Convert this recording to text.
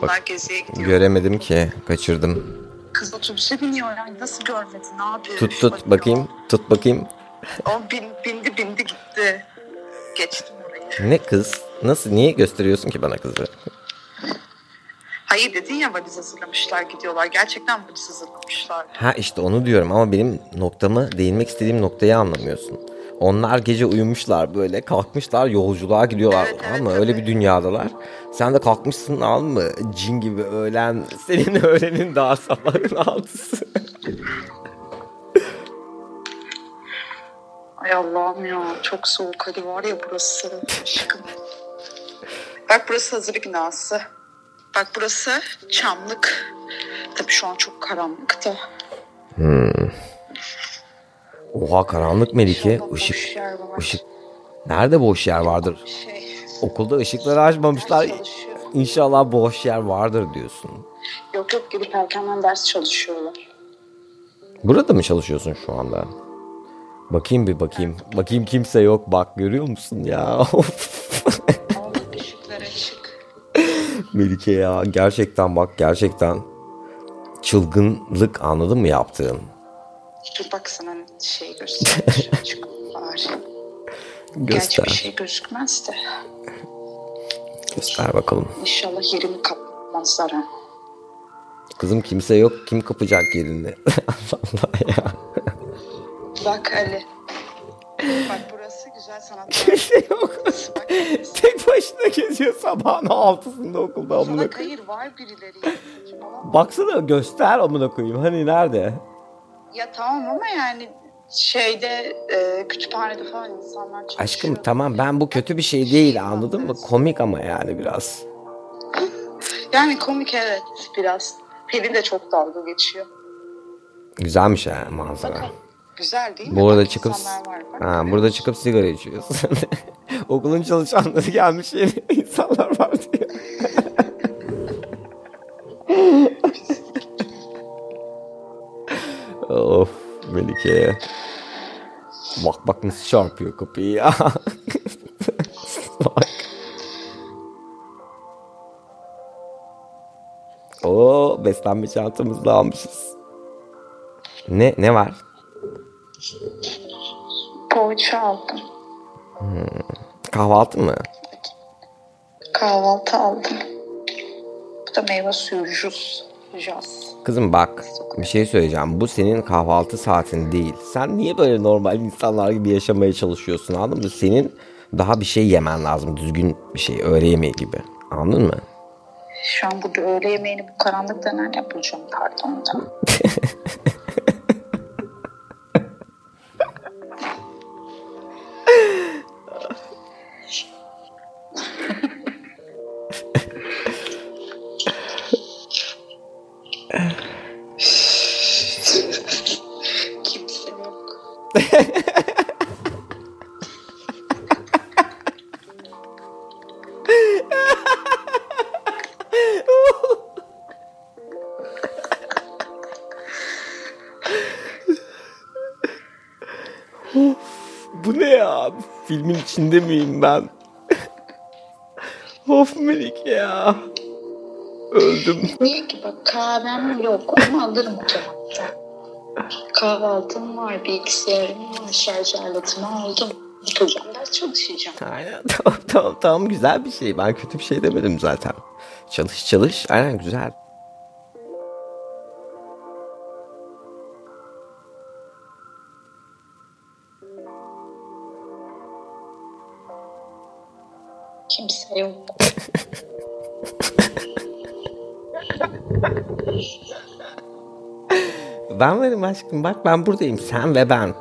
Gidiyor. Göremedim ki. Kaçırdım. Kız otobüse biniyor yani. Nasıl görmedin abi? Tut tut bakayım. Tut bakayım. O bin, bindi bindi gitti. Geçtim orayı. Ne kız? Nasıl? Niye gösteriyorsun ki bana kızı? Hayır dedin ya valiz hazırlamışlar gidiyorlar. Gerçekten valiz hazırlamışlar. Ha işte onu diyorum ama benim noktamı değinmek istediğim noktayı anlamıyorsun. Onlar gece uyumuşlar böyle kalkmışlar yolculuğa gidiyorlar Evet, tamam evet, mı? Öyle bir dünyadalar. Sen de kalkmışsın al mı? Cin gibi öğlen. Senin öğlenin daha sabahın altısı. Ay Allah'ım ya çok soğuk hadi var ya burası. Aşkım. Bak burası hazırlık binası. Bak burası çamlık. Tabii şu an çok karanlık da. Oha karanlık Melike. Işık. Işık. Nerede boş yer vardır? Okulda ışıkları açmamışlar. İnşallah boş yer vardır diyorsun. Yok yok gelip erkenden ders çalışıyorlar. Burada mı çalışıyorsun şu anda? Bakayım bir bakayım. Bakayım kimse yok bak görüyor musun ya? Melike ya gerçekten bak gerçekten çılgınlık anladın mı yaptığın? Dur bak sana şey göstereyim. Açık var. Gerçi bir şey gözükmez de. Göster bakalım. İnşallah yerimi kapmazlar ha. Kızım kimse yok. Kim kapacak yerini? Allah ya. Bak Ali. Bak burası güzel sanat. Kimse yok. Bak. Tek başına geziyor sabahın altısında okulda amına koyayım. hayır var birileri. Baksana göster amına koyayım. Hani nerede? Ya tamam ama yani şeyde e, kütüphanede falan insanlar çalışıyor. Aşkım tamam ben bu kötü bir şey değil anladın mı? Komik ama yani biraz. Yani komik evet biraz. Pelin de çok dalga geçiyor. Güzelmiş ha manzara. Bakın güzel değil mi? Bu arada çıkıp var, ha, burada çıkıp sigara içiyorsun. Okulun çalışanları gelmiş yeni insanlar var diyor. Melike. Bak bak nasıl çarpıyor kapıyı ya. bak. Oo beslenme çantamızı da almışız. Ne ne var? Poğaça aldım. Kahvaltı mı? Kahvaltı aldım. Bu da meyve suyu jus. Jaz. Kızım bak bir şey söyleyeceğim. Bu senin kahvaltı saatin değil. Sen niye böyle normal insanlar gibi yaşamaya çalışıyorsun anladın mı? Senin daha bir şey yemen lazım. Düzgün bir şey. Öğle yemeği gibi. Anladın mı? Şu an burada öğle yemeğini bu karanlıkta nereden bulacağım pardon da. yok. Bu ne ya? Filmin içinde miyim ben? of Melike ya. Öldüm. Niye ki bak kahvem yok ama alırım otomatta. Kahvaltım var, bilgisayarım var, şarj aletimi aldım. Oturacağım ders çalışacağım. Aynen tamam tamam tamam güzel bir şey. Ben kötü bir şey demedim zaten. Çalış çalış. Aynen güzel. Kimse yok. Ben varım aşkım bak ben buradayım. Sen ve ben.